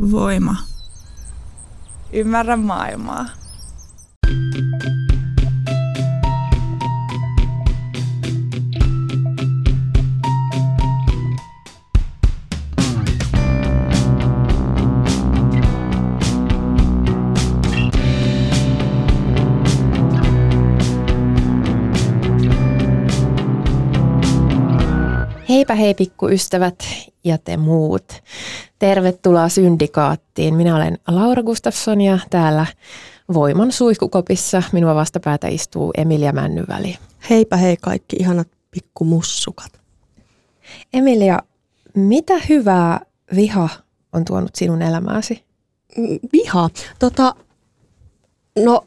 Voima. Ymmärrä maailmaa. Heipä hei pikkuystävät ja te muut. Tervetuloa Syndikaattiin. Minä olen Laura Gustafsson ja täällä Voiman suihkukopissa minua vastapäätä istuu Emilia Männyväli. Heipä hei kaikki ihanat pikkumussukat. Emilia, mitä hyvää viha on tuonut sinun elämääsi? Mm, Viha? Tota, no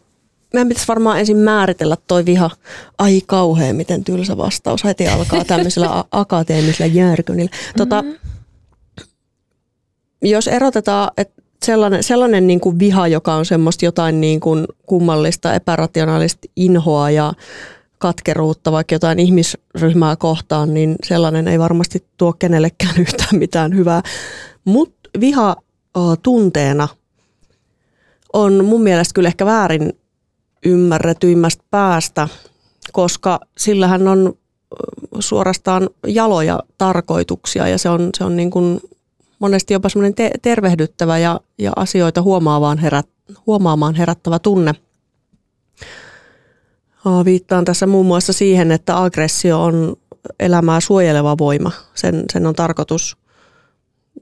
meidän pitäisi varmaan ensin määritellä toi viha. Ai kauhean, miten tylsä vastaus. Heti alkaa tämmöisellä akateemisella järkynillä. Tota, Mhm. Jos erotetaan, että sellainen, sellainen niin kuin viha, joka on semmoista jotain niin kuin kummallista, epärationaalista inhoa ja katkeruutta, vaikka jotain ihmisryhmää kohtaan, niin sellainen ei varmasti tuo kenellekään yhtään mitään hyvää. Mutta viha o, tunteena on mun mielestä kyllä ehkä väärin ymmärretyimmästä päästä, koska sillähän on suorastaan jaloja tarkoituksia ja se on, se on niin kuin monesti jopa semmoinen te- tervehdyttävä ja, ja asioita huomaamaan, herät, huomaamaan herättävä tunne. Aa, Viittaan tässä muun muassa siihen, että aggressio on elämää suojeleva voima. Sen, sen on tarkoitus,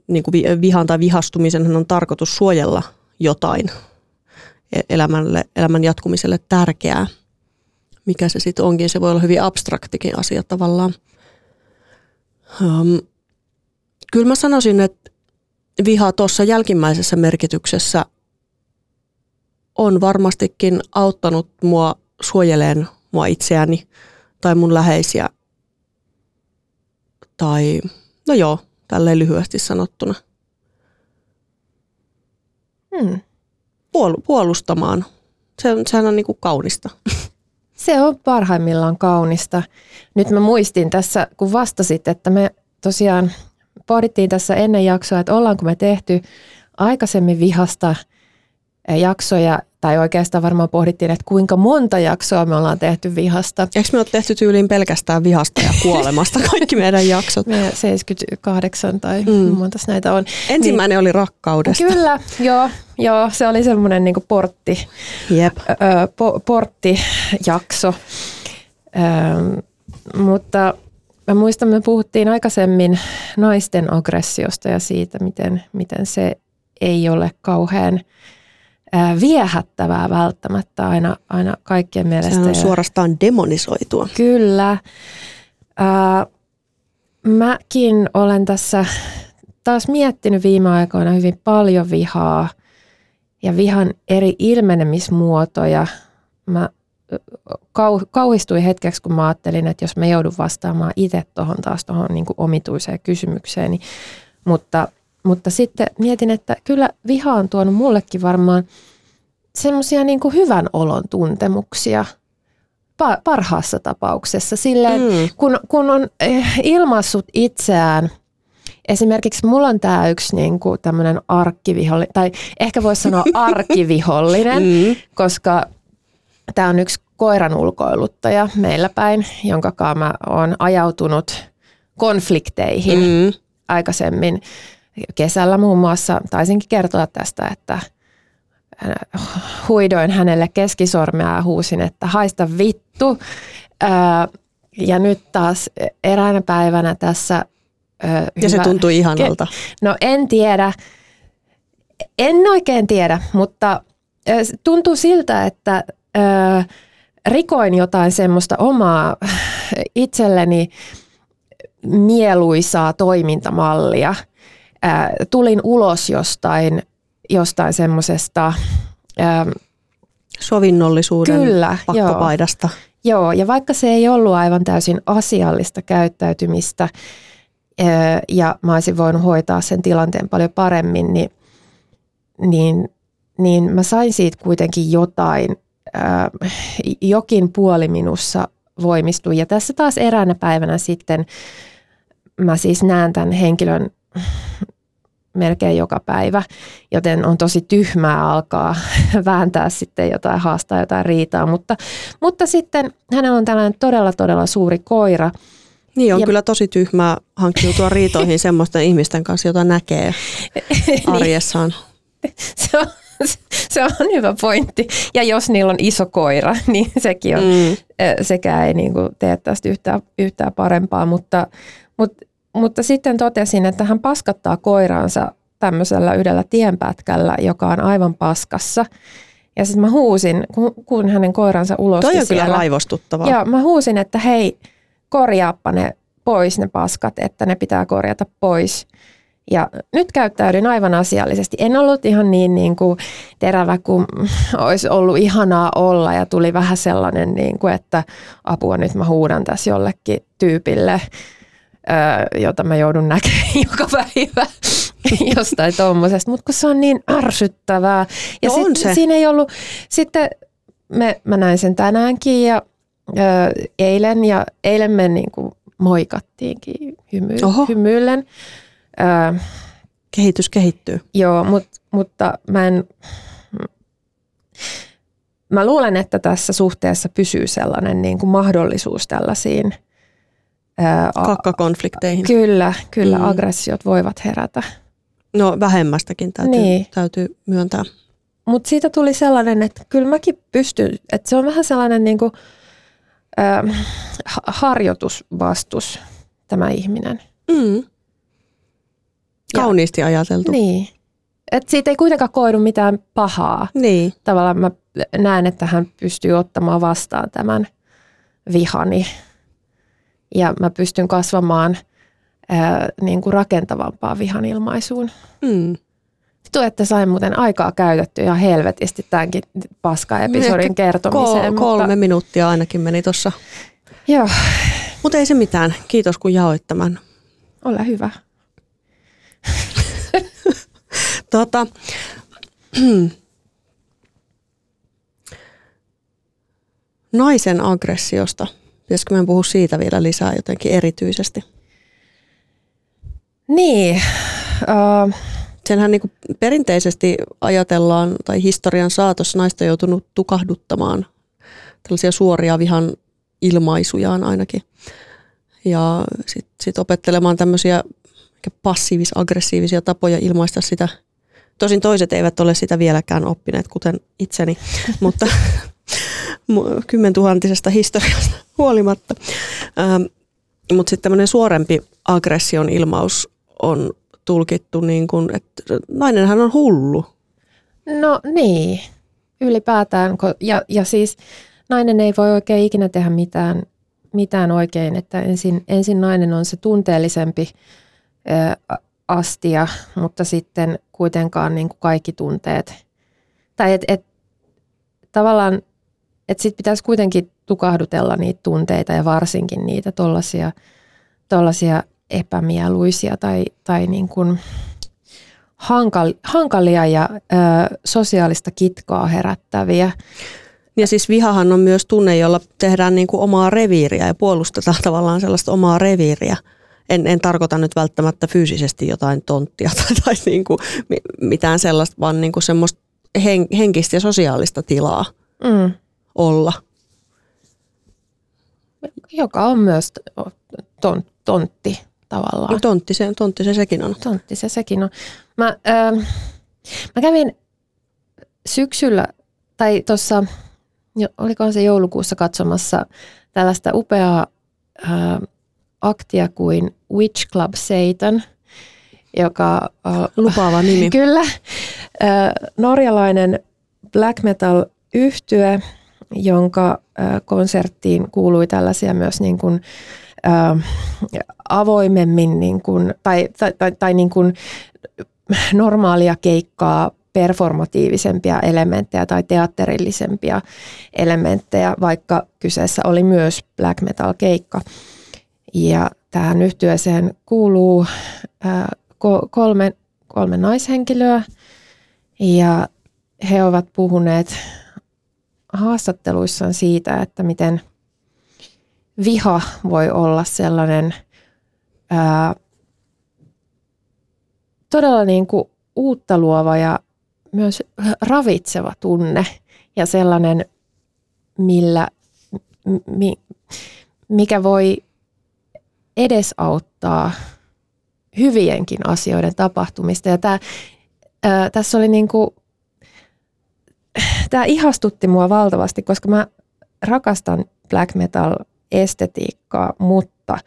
niin kuin vi- vihan tai vihastumisen on tarkoitus suojella jotain e- elämälle, elämän jatkumiselle tärkeää. Mikä se sitten onkin, se voi olla hyvin abstraktikin asia tavallaan. Um, kyllä mä sanoisin, että viha tuossa jälkimmäisessä merkityksessä on varmastikin auttanut mua suojeleen mua itseäni tai mun läheisiä. Tai, no joo, tälleen lyhyesti sanottuna. Hmm. Puol- puolustamaan. Se on, sehän on niinku kaunista. Se on parhaimmillaan kaunista. Nyt mä muistin tässä, kun vastasit, että me tosiaan pohdittiin tässä ennen jaksoa, että ollaanko me tehty aikaisemmin vihasta eh, jaksoja, tai oikeastaan varmaan pohdittiin, että kuinka monta jaksoa me ollaan tehty vihasta. Eikö me ole tehty tyyliin pelkästään vihasta ja kuolemasta kaikki meidän jaksot? Me 78 tai Mm. monta näitä on. Ensimmäinen oli rakkaudesta. Kyllä, joo, joo, se oli semmoinen niin portti, Jep. ö, po, porttijakso. Ö, mutta mä muistan, me puhuttiin aikaisemmin naisten aggressiosta ja siitä, miten, miten se ei ole kauhean viehättävää välttämättä aina, aina kaikkien mielestä. Sehän on suorastaan demonisoitua. Kyllä. Ää, mäkin olen tässä taas miettinyt viime aikoina hyvin paljon vihaa ja vihan eri ilmenemismuotoja. Mä kauhistuin hetkeksi, kun mä ajattelin, että jos mä joudun vastaamaan itse tuohon taas tuohon niin omituiseen kysymykseen, niin, mutta, mutta sitten mietin, että kyllä viha on tuonut mullekin varmaan semmoisia niin hyvän olon tuntemuksia – pa- parhaassa tapauksessa. Silleen, Mm. kun, kun on eh, ilmaissut itseään, esimerkiksi mulla on tämä yksi niin kuin tämmöinen arkkivihollinen, tai ehkä voisi sanoa arkivihollinen, Mm. koska tämä on yksi koiran ulkoiluttaja meillä päin, jonka kanssa mä oon ajautunut konflikteihin mm. Mm. aikaisemmin. Kesällä muun muassa taisinkin kertoa tästä, että huidoin hänelle keskisormea ja huusin, että haista vittu. Öö, ja nyt taas eräänä päivänä tässä... Öö, Ja se tuntui ihanalta. No en tiedä. En oikein tiedä, mutta tuntuu siltä, että rikoin jotain semmoista omaa itselleni mieluisaa toimintamallia. Tulin ulos jostain, jostain semmoisesta, Sovinnollisuuden Kyllä, joo. pakkopaidasta. Joo, ja vaikka se ei ollut aivan täysin asiallista käyttäytymistä ja mä olisin voinut hoitaa sen tilanteen paljon paremmin, niin, niin, niin mä sain siitä kuitenkin jotain, ö, jokin puoli minussa voimistui. Ja tässä taas eräänä päivänä sitten mä siis näen tämän henkilön melkein joka päivä, joten on tosi tyhmää alkaa vääntää sitten jotain, haastaa jotain riitaa, mutta, mutta sitten hänellä on tällainen todella todella suuri koira. Niin on Ja- kyllä tosi tyhmää hankkiutua riitoihin semmoisten ihmisten kanssa, jota näkee arjessaan. Se on, se on hyvä pointti. Ja jos niillä on iso koira, niin sekin on, Mm. Sekään ei niin kuin tee tästä yhtään, yhtään parempaa, mutta, mutta, mutta sitten totesin, että hän paskattaa koiraansa tämmöisellä yhdellä tienpätkällä, joka on aivan paskassa. Ja sitten mä huusin, kun, kun hänen koiransa ulos Toi on kyllä siellä. raivostuttavaa. Joo, mä huusin, että hei, korjaappa ne pois ne paskat, että ne pitää korjata pois. Ja nyt käyttäydyin aivan asiallisesti. En ollut ihan niin, niin kuin terävä kuin olisi ollut ihanaa olla ja tuli vähän sellainen, niin kuin, että apua nyt mä huudan tässä jollekin tyypille, jota mä joudun näkemään joka päivä jostain tuommoisesta. Mutta kun se on niin ärsyttävää. Ja No sit, on se. siinä ei ollut, sitten me, mä näin sen tänäänkin ja ö, eilen ja eilen me niin kuin moikattiinkin hymy, hymyillen. Ö, Kehitys kehittyy. Joo, mut, mutta mä en... Mä luulen, että tässä suhteessa pysyy sellainen niin kuin mahdollisuus tällaisiin. A- Kakkakonflikteihin. kyllä, kyllä Mm. aggressiot voivat herätä. No vähemmästäkin täytyy, Niin. täytyy myöntää. Mutta siitä tuli sellainen, että kyllä mäkin pystyn, että se on vähän sellainen niin kuin, ha- harjoitusvastus tämä ihminen. Mm. Ja- Kauniisti ajateltu. Niin. Et siitä ei kuitenkaan koidu mitään pahaa. Niin. tavallaan mä näen, että hän pystyy ottamaan vastaan tämän vihani. Ja mä pystyn kasvamaan ää, niin kuin rakentavampaan vihan ilmaisuun. Mm. Vittu, että sain muuten aikaa käytetty ihan helvetisti tämänkin paska-episodin kertomiseen. Kol- kolme minuuttia ainakin meni tuossa. Mutta, joo, Mutta ei se mitään. Kiitos kun jaoit tämän. ole hyvä. Tota, naisen aggressiosta. Pitäisikö meidän puhua siitä vielä lisää jotenkin erityisesti? Niin, äh, Senhän niin kuin perinteisesti ajatellaan, tai historian saatossa naista joutunut tukahduttamaan tällaisia suoria vihan ilmaisujaan ainakin. Ja sitten sit opettelemaan tämmöisiä passiivis-aggressiivisia tapoja ilmaista sitä. Tosin toiset eivät ole sitä vieläkään oppineet, kuten itseni, mutta mu- kymmentuhantisesta historiasta huolimatta. Ähm, mutta sitten tämmöinen suorempi aggression ilmaus on tulkittu niin kuin, että nainenhan on hullu. no niin, ylipäätään. Ja, ja siis nainen ei voi oikein ikinä tehdä mitään, mitään oikein, että ensin, ensin nainen on se tunteellisempi ö, astia, mutta sitten kuitenkaan niin kuin kaikki tunteet. Tai et, et, tavallaan, että sitten pitäisi kuitenkin tukahdutella niitä tunteita ja varsinkin niitä tollaisia, tollaisia epämieluisia tai, tai niin kuin hankal, hankalia ja ö, sosiaalista kitkaa herättäviä. Ja siis vihahan on myös tunne, jolla tehdään niin kuin omaa reviiriä ja puolustetaan tavallaan sellaista omaa reviiriä. En, en tarkoita nyt välttämättä fyysisesti jotain tonttia tai, tai niin kuin mi- mitään sellaista, vaan niin kuin semmoista hen, henkistä ja sosiaalista tilaa Mm. olla. Joka on myös ton, tontti tavallaan. No, tontti, se, tontti se sekin on. Tontti se sekin on. Mä, ähm, mä kävin syksyllä, tai tuossa, olikohan se joulukuussa katsomassa tällaista upeaa äh, aktia kuin Witch Club Satan, joka äh, Lupaava nimi. Kyllä. Norjalainen black metal yhtye, jonka konserttiin kuului tällaisia myös niin kuin, äh, avoimemmin niin kuin, tai, tai, tai, tai niin kuin normaalia keikkaa performatiivisempia elementtejä tai teatterillisempia elementtejä, vaikka kyseessä oli myös black metal keikka. Ja tähän yhtyeeseen kuuluu ko- kolme, kolme naishenkilöä. Ja he ovat puhuneet haastatteluissaan siitä, että miten viha voi olla sellainen ää, todella niin kuin uutta luova ja myös ravitseva tunne ja sellainen, millä, mi, mikä voi edesauttaa hyvienkin asioiden tapahtumista. Ja tämä, ää, tässä oli niin kuin, tämä ihastutti mua valtavasti, koska mä rakastan black metal estetiikkaa, mutta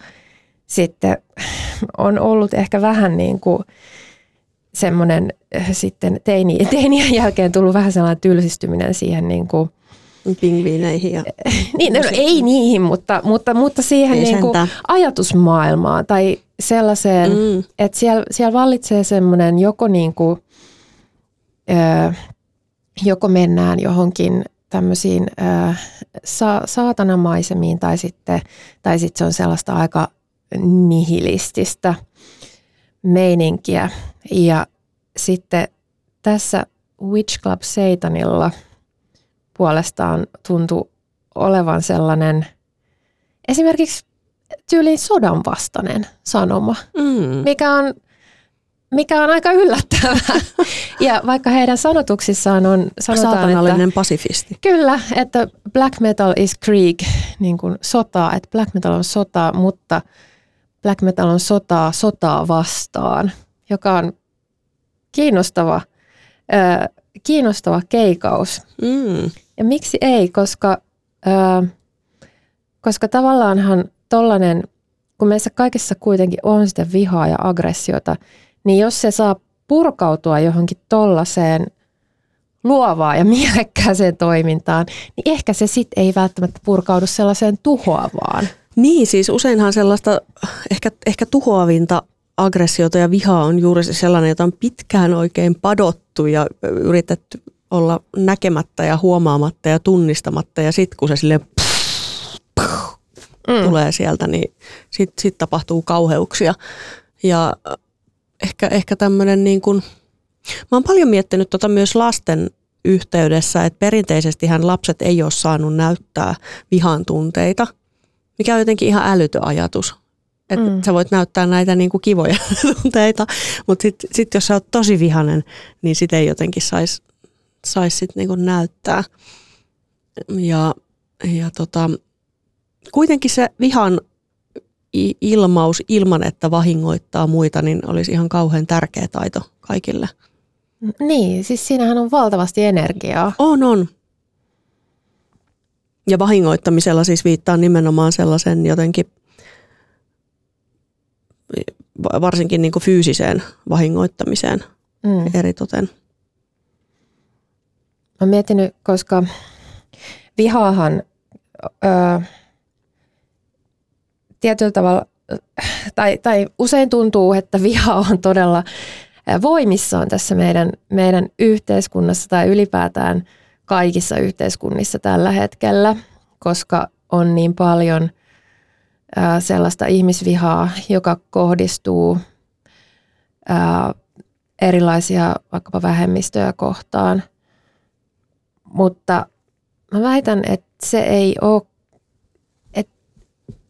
sitten on ollut ehkä vähän niin kuin semmoinen sitten teini, teinien jälkeen tullut vähän sellainen tylsistyminen siihen niin kuin Pingviineihin ja... niin, no, ei niihin, mutta, mutta, mutta siihen niin kuin ajatusmaailmaan tai sellaiseen, mm. että siellä, siellä vallitsee semmoinen joko niin kuin, ö, joko mennään johonkin tämmöisiin ö, sa, saatanamaisemiin tai sitten, tai sitten se on sellaista aika nihilististä meininkiä. Ja sitten tässä Witch Club Satanilla puolestaan tuntui olevan sellainen esimerkiksi tyyliin sodan vastainen sanoma, mm. mikä on mikä on aika yllättävää. Ja vaikka heidän sanotuksissaan on... Sanotaan, Saatanallinen että, pasifisti. Kyllä, että black metal is Krieg, niin kuin sotaa, että black metal on sotaa, mutta black metal on sotaa sotaa vastaan, joka on kiinnostava, äh, kiinnostava keikaus. Mm. Ja miksi ei, koska, äh, koska tavallaanhan tollainen, kun meissä kaikessa kuitenkin on sitä vihaa ja aggressiota, niin jos se saa purkautua johonkin tollaiseen luovaan ja mielekkääseen toimintaan, niin ehkä se sitten ei välttämättä purkaudu sellaiseen tuhoavaan. Niin, siis useinhan sellaista ehkä, ehkä tuhoavinta aggressiota ja vihaa on juuri sellainen, jota on pitkään oikein padottu ja yritetty olla näkemättä ja huomaamatta ja tunnistamatta ja sitten kun se sille mm. tulee sieltä, niin sitten sit tapahtuu kauheuksia. Ja ehkä, ehkä tämmöinen niin kuin, mä oon paljon miettinyt tota myös lasten yhteydessä, että perinteisesti hän lapset ei ole saanut näyttää vihan tunteita, mikä on jotenkin ihan älytön ajatus. Että mm. sä voit näyttää näitä niin kuin kivoja tunteita, mutta sitten sit jos sä oot tosi vihanen, niin sitä ei jotenkin saisi sais sit niin kuin näyttää. Ja, ja tota, kuitenkin se vihan ilmaus ilman, että vahingoittaa muita, niin olisi ihan kauhean tärkeä taito kaikille. Niin, siis siinähän on valtavasti energiaa. On, on. Ja vahingoittamisella siis viittaa nimenomaan sellaisen jotenkin varsinkin niin kuin fyysiseen vahingoittamiseen mm. eritoten. Mä miettinyt, koska vihaahan öö, tietyllä tavalla, tai, tai usein tuntuu, että viha on todella voimissaan tässä meidän, meidän yhteiskunnassa tai ylipäätään kaikissa yhteiskunnissa tällä hetkellä, koska on niin paljon ää, sellaista ihmisvihaa, joka kohdistuu ää, erilaisia vaikkapa vähemmistöjä kohtaan. Mutta mä väitän, että se ei ole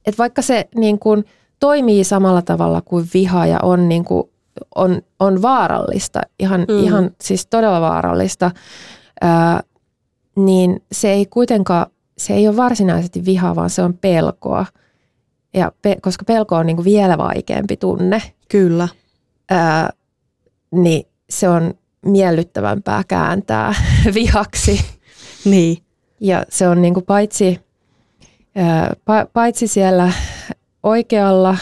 että vaikka se niin kuin toimii samalla tavalla kuin viha ja on, niin kuin, on, on vaarallista, ihan, mm. ihan siis todella vaarallista, ää, niin se ei kuitenkaan, se ei ole varsinaisesti viha, vaan se on pelkoa. Ja pe, koska pelko on niin kuin vielä vaikeampi tunne. Kyllä. Ää, niin se on miellyttävämpää kääntää vihaksi. Niin. Ja se on niin kuin paitsi paitsi siellä oikealla,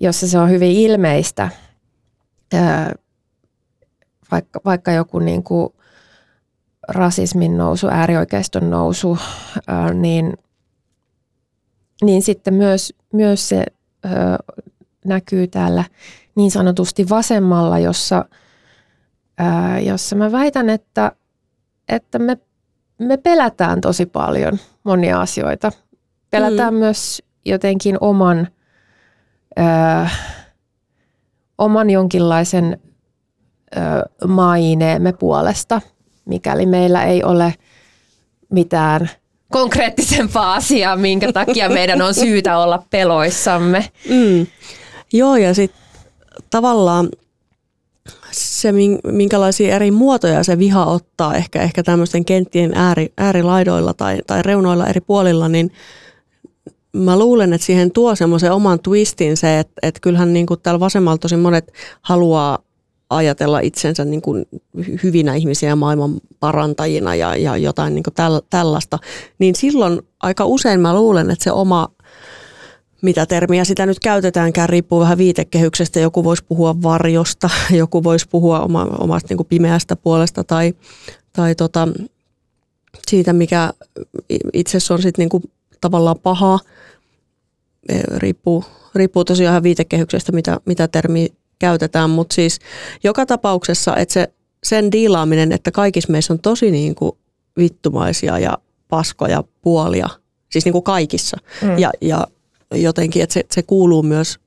jossa se on hyvin ilmeistä, vaikka, vaikka joku niin kuin rasismin nousu, äärioikeiston nousu, niin, niin sitten myös, myös se näkyy täällä niin sanotusti vasemmalla, jossa, jossa mä väitän, että, että me me pelätään tosi paljon monia asioita. Pelätään mm. myös jotenkin oman, ö, oman jonkinlaisen ö, maineemme puolesta, mikäli meillä ei ole mitään konkreettisempaa asiaa, minkä takia meidän on syytä olla peloissamme. Mm. Joo, ja sitten tavallaan se, minkälaisia eri muotoja se viha ottaa ehkä, ehkä tämmöisten kenttien ääri, äärilaidoilla tai, tai reunoilla eri puolilla, niin mä luulen, että siihen tuo semmoisen oman twistin se, että, että kyllähän niin kuin täällä vasemmalla tosi monet haluaa ajatella itsensä niin kuin hyvinä ihmisiä maailman parantajina ja, ja jotain niin kuin täl, tällaista, niin silloin aika usein mä luulen, että se oma mitä termiä sitä nyt käytetäänkään, riippuu vähän viitekehyksestä. Joku voisi puhua varjosta, joku voisi puhua oma, omasta niin kuin pimeästä puolesta tai, tai tota, siitä, mikä itse on sitten niin tavallaan paha. E, riippuu, riippuu tosiaan ihan viitekehyksestä, mitä, mitä termiä käytetään, mutta siis joka tapauksessa, että se, sen diilaaminen, että kaikissa meissä on tosi niin kuin vittumaisia ja paskoja puolia, siis niin kuin kaikissa. Mm. Ja, ja jotenkin, että se, se kuuluu myös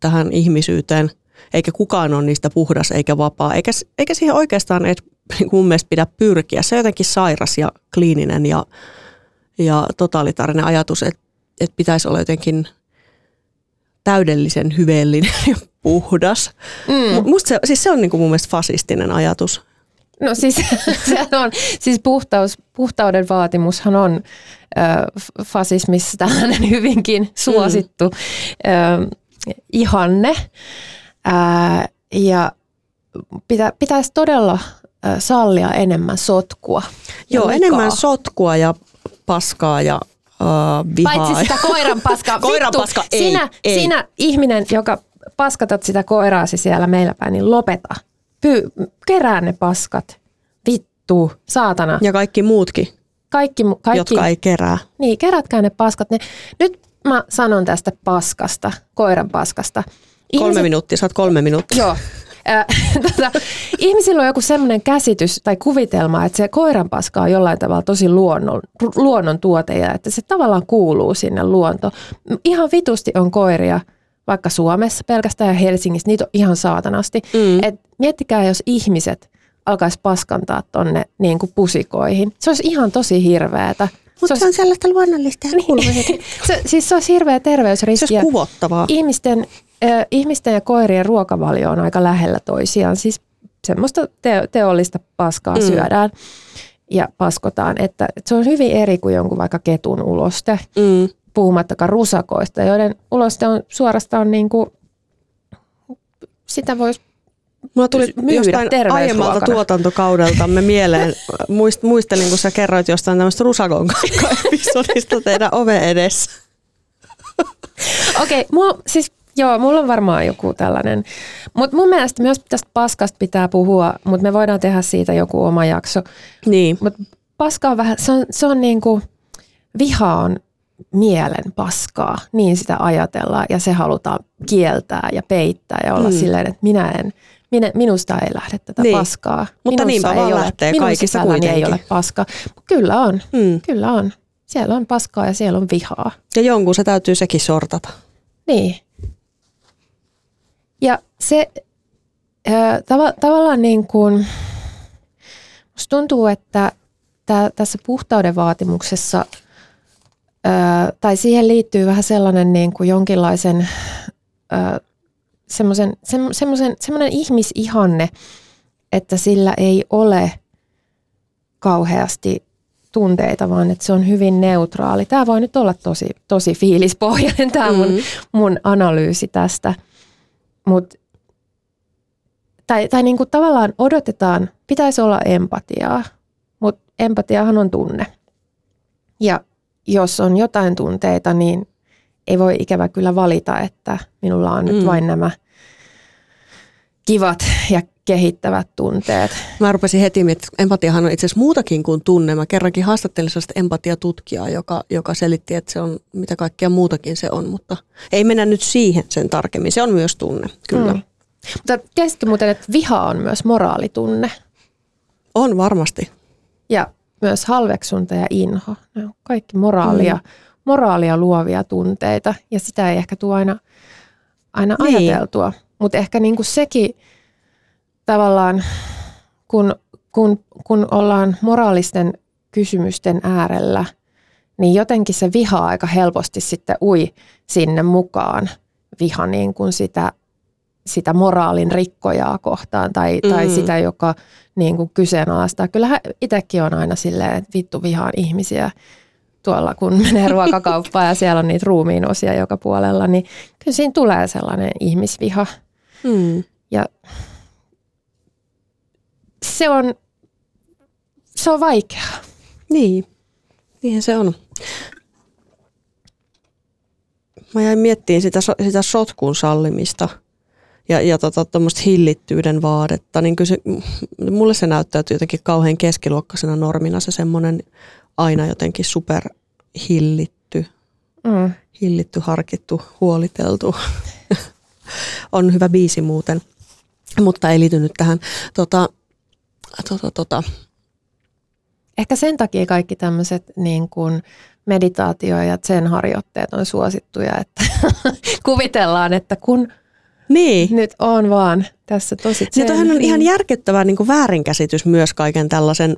tähän ihmisyyteen, eikä kukaan ole niistä puhdas eikä vapaa, eikä, eikä siihen oikeastaan et, niin mun mielestä pidä pyrkiä. Se on jotenkin sairas ja kliininen ja, ja totalitaarinen ajatus, että, että pitäisi olla jotenkin täydellisen hyveellinen ja puhdas. Mm. Musta se, siis se on niin kuin mun mielestä fasistinen ajatus. No siis, se on, siis puhtaus, puhtauden vaatimushan on äh, fasismissa tällainen hyvinkin suosittu mm. äh, ihanne. Äh, ja pitä, pitäisi todella sallia enemmän sotkua. Joo, likaa. enemmän sotkua ja paskaa ja uh, vihaa. Paitsi sitä koiran paskaa. koiran paska, ei, sinä, ei. sinä ihminen, joka paskatat sitä koiraasi siellä meillä päin, niin lopeta. Py, kerää ne paskat. Vittu, saatana. Ja kaikki muutkin, kaikki, kaikki, jotka ei kerää. Niin, kerätkää ne paskat. Ne, nyt mä sanon tästä paskasta, koiran paskasta. Ihmiset, kolme minuuttia, saat kolme minuuttia. Joo. Äh, tota, ihmisillä on joku semmoinen käsitys tai kuvitelma, että se koiranpaska on jollain tavalla tosi luonnon, luonnon tuote ja että se tavallaan kuuluu sinne luontoon. Ihan vitusti on koiria, vaikka Suomessa pelkästään ja Helsingissä, niitä on ihan saatanasti. Mm. Et miettikää, jos ihmiset alkaisi paskantaa tonne niin kuin pusikoihin. Se olisi ihan tosi hirveätä. Mutta se, se on sellaista luonnollista ja niin. se, siis se olisi hirveä terveysriski. Se olisi kuvottavaa. Ihmisten, äh, ihmisten ja koirien ruokavalio on aika lähellä toisiaan. Siis semmoista te- teollista paskaa mm. syödään ja paskotaan. Että, että se on hyvin eri kuin jonkun vaikka ketun uloste. Mm puhumattakaan rusakoista, joiden uloste on suorastaan niin kuin, sitä voisi Mulla tuli jostain aiemmalta tuotantokaudeltamme mieleen, muist, muistelin kun sä kerroit jostain tämmöistä rusakon episodista teidän ove edessä. Okei, okay, siis Joo, mulla on varmaan joku tällainen. Mutta mun mielestä myös tästä paskasta pitää puhua, mutta me voidaan tehdä siitä joku oma jakso. Niin. Mutta paska on vähän, se on, se on niin kuin, viha on mielen paskaa, niin sitä ajatellaan ja se halutaan kieltää ja peittää ja olla mm. silleen, että minä en, minä, minusta ei lähde tätä niin. paskaa. Mutta niinpä vaan ole, lähtee kaikissa kuitenkin. ei ole paskaa. Kyllä on, mm. kyllä on. Siellä on paskaa ja siellä on vihaa. Ja jonkun se täytyy sekin sortata. Niin. Ja se äh, tav- tavallaan niin kuin, musta tuntuu, että tää, tässä puhtauden vaatimuksessa – Öö, tai siihen liittyy vähän sellainen niin kuin jonkinlaisen öö, semmoisen, semmoisen, semmoinen ihmisihanne, että sillä ei ole kauheasti tunteita, vaan että se on hyvin neutraali. Tämä voi nyt olla tosi, tosi fiilispohjainen tämä mun, mm. mun analyysi tästä. Mut, tai tai niin kuin tavallaan odotetaan, pitäisi olla empatiaa, mutta empatiahan on tunne. Ja jos on jotain tunteita, niin ei voi ikävä kyllä valita, että minulla on mm. nyt vain nämä kivat ja kehittävät tunteet. Mä rupesin heti että empatiahan on itse asiassa muutakin kuin tunne. Mä kerrankin haastattelin sellaista empatiatutkijaa, joka, joka selitti, että se on mitä kaikkea muutakin se on, mutta ei mennä nyt siihen sen tarkemmin. Se on myös tunne, kyllä. Mm. Mutta tiesitkö muuten, että viha on myös moraalitunne? On varmasti. Ja myös halveksunta ja inho. Ne on kaikki moraalia, mm. moraalia luovia tunteita ja sitä ei ehkä tule aina, aina niin. ajateltua. Mutta ehkä niinku sekin tavallaan, kun, kun, kun ollaan moraalisten kysymysten äärellä, niin jotenkin se viha aika helposti sitten ui sinne mukaan. Viha niin kuin sitä sitä moraalin rikkojaa kohtaan tai, mm. tai sitä, joka niin kuin kyseenalaistaa. Kyllähän itsekin on aina silleen, että vittu vihaan ihmisiä tuolla, kun menee ruokakauppaan ja siellä on niitä ruumiin osia joka puolella, niin kyllä siinä tulee sellainen ihmisviha. Mm. Ja se on, se on vaikeaa. Niin, niin se on. Mä jäin miettimään sitä, sitä sotkun sallimista ja, ja tota, hillittyyden vaadetta, niin kyllä se, mulle se näyttäytyy jotenkin kauhean keskiluokkaisena normina se semmoinen aina jotenkin super hillitty, mm. hillitty, harkittu, huoliteltu. on hyvä biisi muuten, mutta ei liity nyt tähän. Tota, tota, tota. Ehkä sen takia kaikki tämmöiset niin kuin meditaatio- ja sen harjoitteet on suosittuja, että kuvitellaan, että kun niin. nyt on vaan tässä tosi Se on niin. ihan järkyttävä niin kuin väärinkäsitys myös kaiken tällaisen,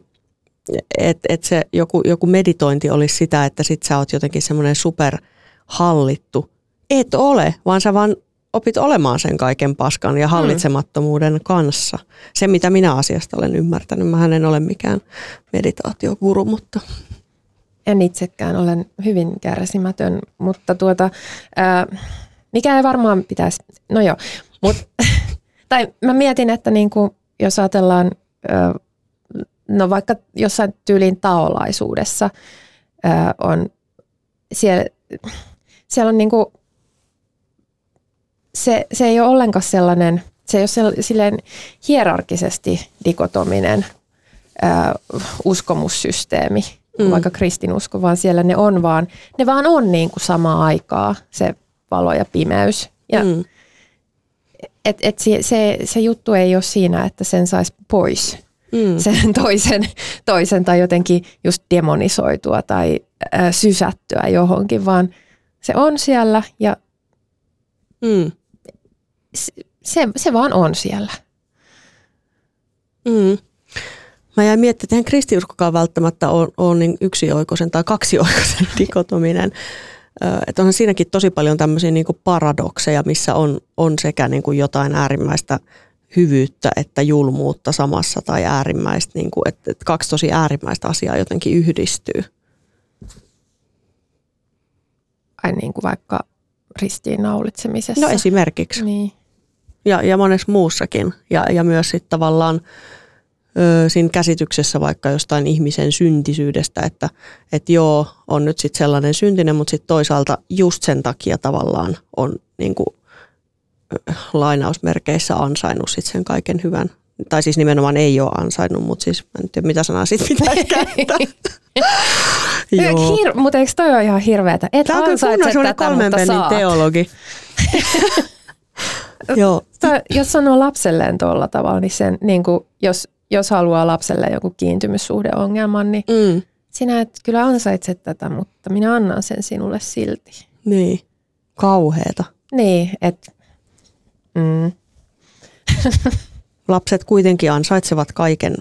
että et se joku, joku meditointi olisi sitä, että sit sä oot jotenkin semmoinen superhallittu. Et ole, vaan sä vaan opit olemaan sen kaiken paskan ja mm. hallitsemattomuuden kanssa. Se, mitä minä asiasta olen ymmärtänyt. Mä en ole mikään meditaatioguru, mutta... En itsekään, olen hyvin kärsimätön, mutta tuota, ää, mikä ei varmaan pitäisi, no joo, mut, tai mä mietin, että niinku, jos ajatellaan, no vaikka jossain tyylin taolaisuudessa on, siellä, siellä on niinku se, se ei ole ollenkaan sellainen, se ei ole silleen hierarkisesti dikotominen ää, uskomussysteemi, mm. vaikka kristinusko, vaan siellä ne on vaan, ne vaan on niin kuin samaa aikaa, se valo ja pimeys. Ja mm. et, et se, se, se juttu ei ole siinä, että sen saisi pois mm. sen toisen, toisen tai jotenkin just demonisoitua tai ää, sysättyä johonkin, vaan se on siellä ja mm se, se vaan on siellä. Mm. Mä jäin miettimään, että eihän kristiuskokaan välttämättä ole, ole niin yksioikoisen tai kaksioikoisen dikotominen. Että onhan siinäkin tosi paljon tämmöisiä niin kuin paradokseja, missä on, on sekä niin kuin jotain äärimmäistä hyvyyttä että julmuutta samassa tai äärimmäistä, niin kuin, että, että kaksi tosi äärimmäistä asiaa jotenkin yhdistyy. Ai niin kuin vaikka ristiinnaulitsemisessa. No esimerkiksi. Niin ja, ja monessa muussakin. Ja, ja myös sitten tavallaan ö, siinä käsityksessä vaikka jostain ihmisen syntisyydestä, että et joo, on nyt sitten sellainen syntinen, mutta sitten toisaalta just sen takia tavallaan on niin kuin, lainausmerkeissä ansainnut sit sen kaiken hyvän. Tai siis nimenomaan ei ole ansainnut, mutta siis mä en tiedä mitä sanaa siitä pitäisi käyttää. Joo. Hir- mutta eikö toi ole ihan hirveätä? Et Tämä on kyllä kolmen pennin teologi. Joo. jos sanoo lapselleen tuolla tavalla, niin, sen, niin kuin, jos, jos haluaa lapselle joku kiintymyssuhdeongelman, niin mm. sinä et kyllä ansaitse tätä, mutta minä annan sen sinulle silti. Niin, kauheeta. Niin, että... Mm. Lapset kuitenkin ansaitsevat kaiken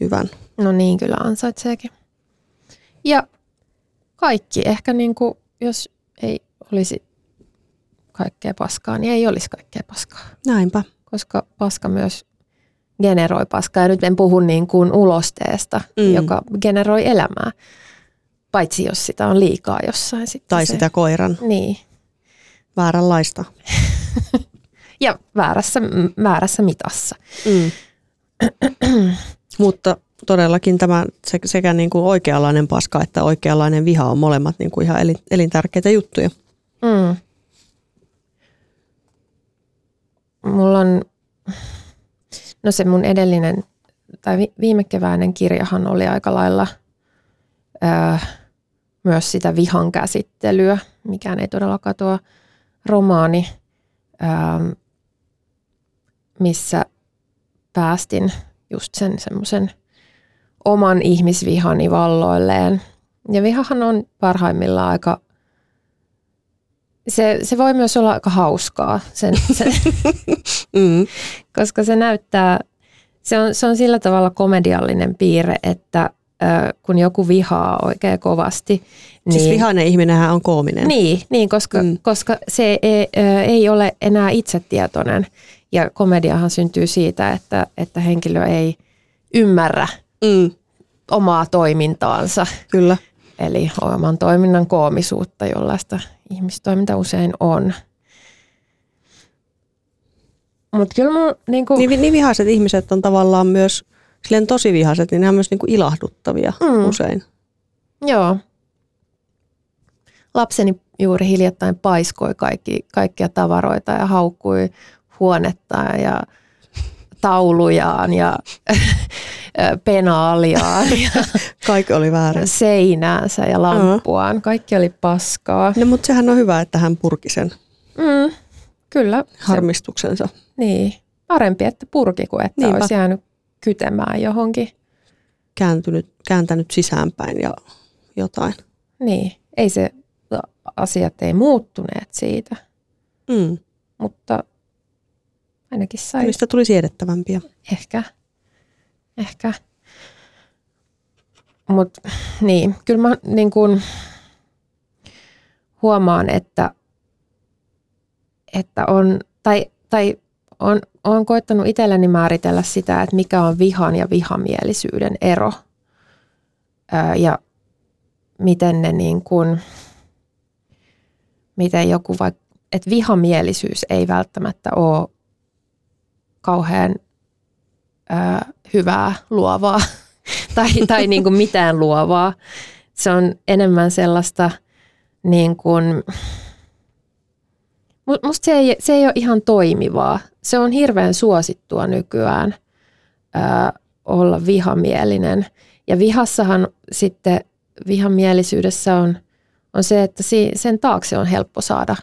hyvän. No niin, kyllä ansaitseekin. Ja kaikki ehkä niin kuin, jos ei olisi kaikkea paskaa, niin ei olisi kaikkea paskaa. Näinpä. Koska paska myös generoi paskaa. Ja nyt en puhu niin kuin ulosteesta, mm. joka generoi elämää. Paitsi jos sitä on liikaa jossain. Sitten tai se, sitä koiran. Niin. Vääränlaista. ja väärässä, väärässä mitassa. Mm. Mutta todellakin tämä sekä niin kuin oikeanlainen paska että oikeanlainen viha on molemmat niin kuin ihan elintärkeitä juttuja. Mm. mulla on, no se mun edellinen tai viime keväinen kirjahan oli aika lailla ää, myös sitä vihan käsittelyä, mikään ei todellakaan tuo romaani, ää, missä päästin just sen semmoisen oman ihmisvihani valloilleen. Ja vihahan on parhaimmillaan aika se, se voi myös olla aika hauskaa, sen, sen, mm. koska se näyttää, se on, se on sillä tavalla komediallinen piirre, että ö, kun joku vihaa oikein kovasti. Siis niin, siis vihainen ihminenhän on koominen. Niin, niin koska, mm. koska se ei, ö, ei ole enää itsetietoinen Ja komediahan syntyy siitä, että, että henkilö ei ymmärrä Mm, omaa toimintaansa, kyllä. Eli oman toiminnan koomisuutta, jollaista ihmistoiminta usein on. Mutta kyllä mun, niinku, Niin, vi- niin vihaiset ihmiset on tavallaan myös, silleen tosi vihaiset, niin ne on myös niinku ilahduttavia Mm. mm. usein. Joo. Lapseni juuri hiljattain paiskoi kaikki, kaikkia tavaroita ja haukkui huonetta ja taulujaan ja penaaliaan ja Kaikki oli väärin. seinäänsä ja lamppuaan. Kaikki oli paskaa. No, mutta sehän on hyvä, että hän purki sen Mm, kyllä. Se, harmistuksensa. niin. Parempi, että purki kuin että Niinpä. olisi jäänyt kytemään johonkin. Kääntynyt, kääntänyt sisäänpäin ja jotain. Niin. Ei se, asiat ei muuttuneet siitä, Mm. mutta ainakin sai Niistä tuli siedettävämpiä. Ehkä. Ehkä. Mutta niin, kyllä mä niin kun huomaan, että, että on, tai, tai on, on koittanut itselleni määritellä sitä, että mikä on vihan ja vihamielisyyden ero. Ää, ja miten ne niin kun, miten joku vaikka, että vihamielisyys ei välttämättä ole kauhean ää, hyvää, luovaa tai, tai niin kuin mitään luovaa. Se on enemmän sellaista, niin kuin, mu- musta se ei, se ei ole ihan toimivaa. Se on hirveän suosittua nykyään ää, olla vihamielinen. Ja vihassahan sitten, vihamielisyydessä on, on se, että si, sen taakse on helppo saada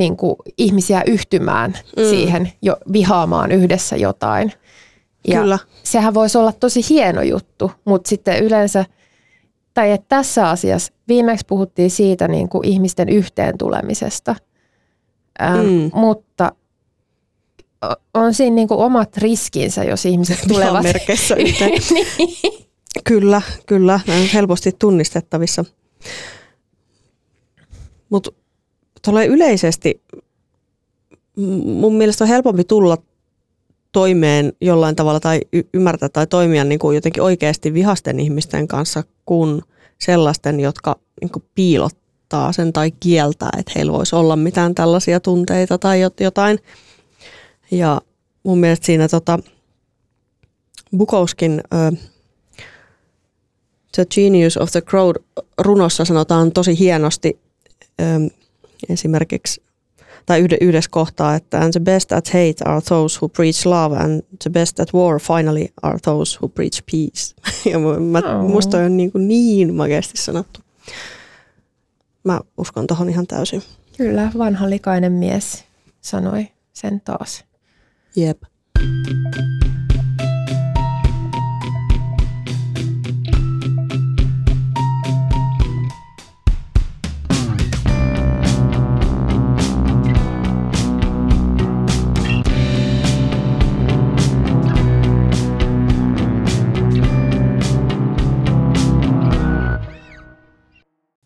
niin kuin ihmisiä yhtymään mm. siihen, jo, vihaamaan yhdessä jotain. Ja Kyllä. sehän voisi olla tosi hieno juttu, mutta sitten yleensä, tai että tässä asiassa, viimeksi puhuttiin siitä niin kuin ihmisten yhteen tulemisesta, ähm, Mm. mutta on siinä niin kuin omat riskinsä, jos ihmiset tulevat. merkeissä yhteen. niin. Kyllä, kyllä. On helposti tunnistettavissa. Mutta tulee yleisesti, mun mielestä on helpompi tulla toimeen jollain tavalla tai y- ymmärtää tai toimia niin kuin jotenkin oikeasti vihasten ihmisten kanssa kuin sellaisten, jotka niin kuin piilottaa sen tai kieltää, että heillä voisi olla mitään tällaisia tunteita tai jot- jotain. Ja mun mielestä siinä tota, Bukouskin ö, The Genius of the Crowd runossa sanotaan tosi hienosti ö, esimerkiksi tai yhde- yhdessä kohtaa, että and the best at hate are those who preach love and the best at war finally are those who preach peace. Ja mä, Oh. musta on niin, kuin niin makeasti sanottu. Mä uskon tohon ihan täysin. Kyllä, vanha likainen mies sanoi sen taas. Jep.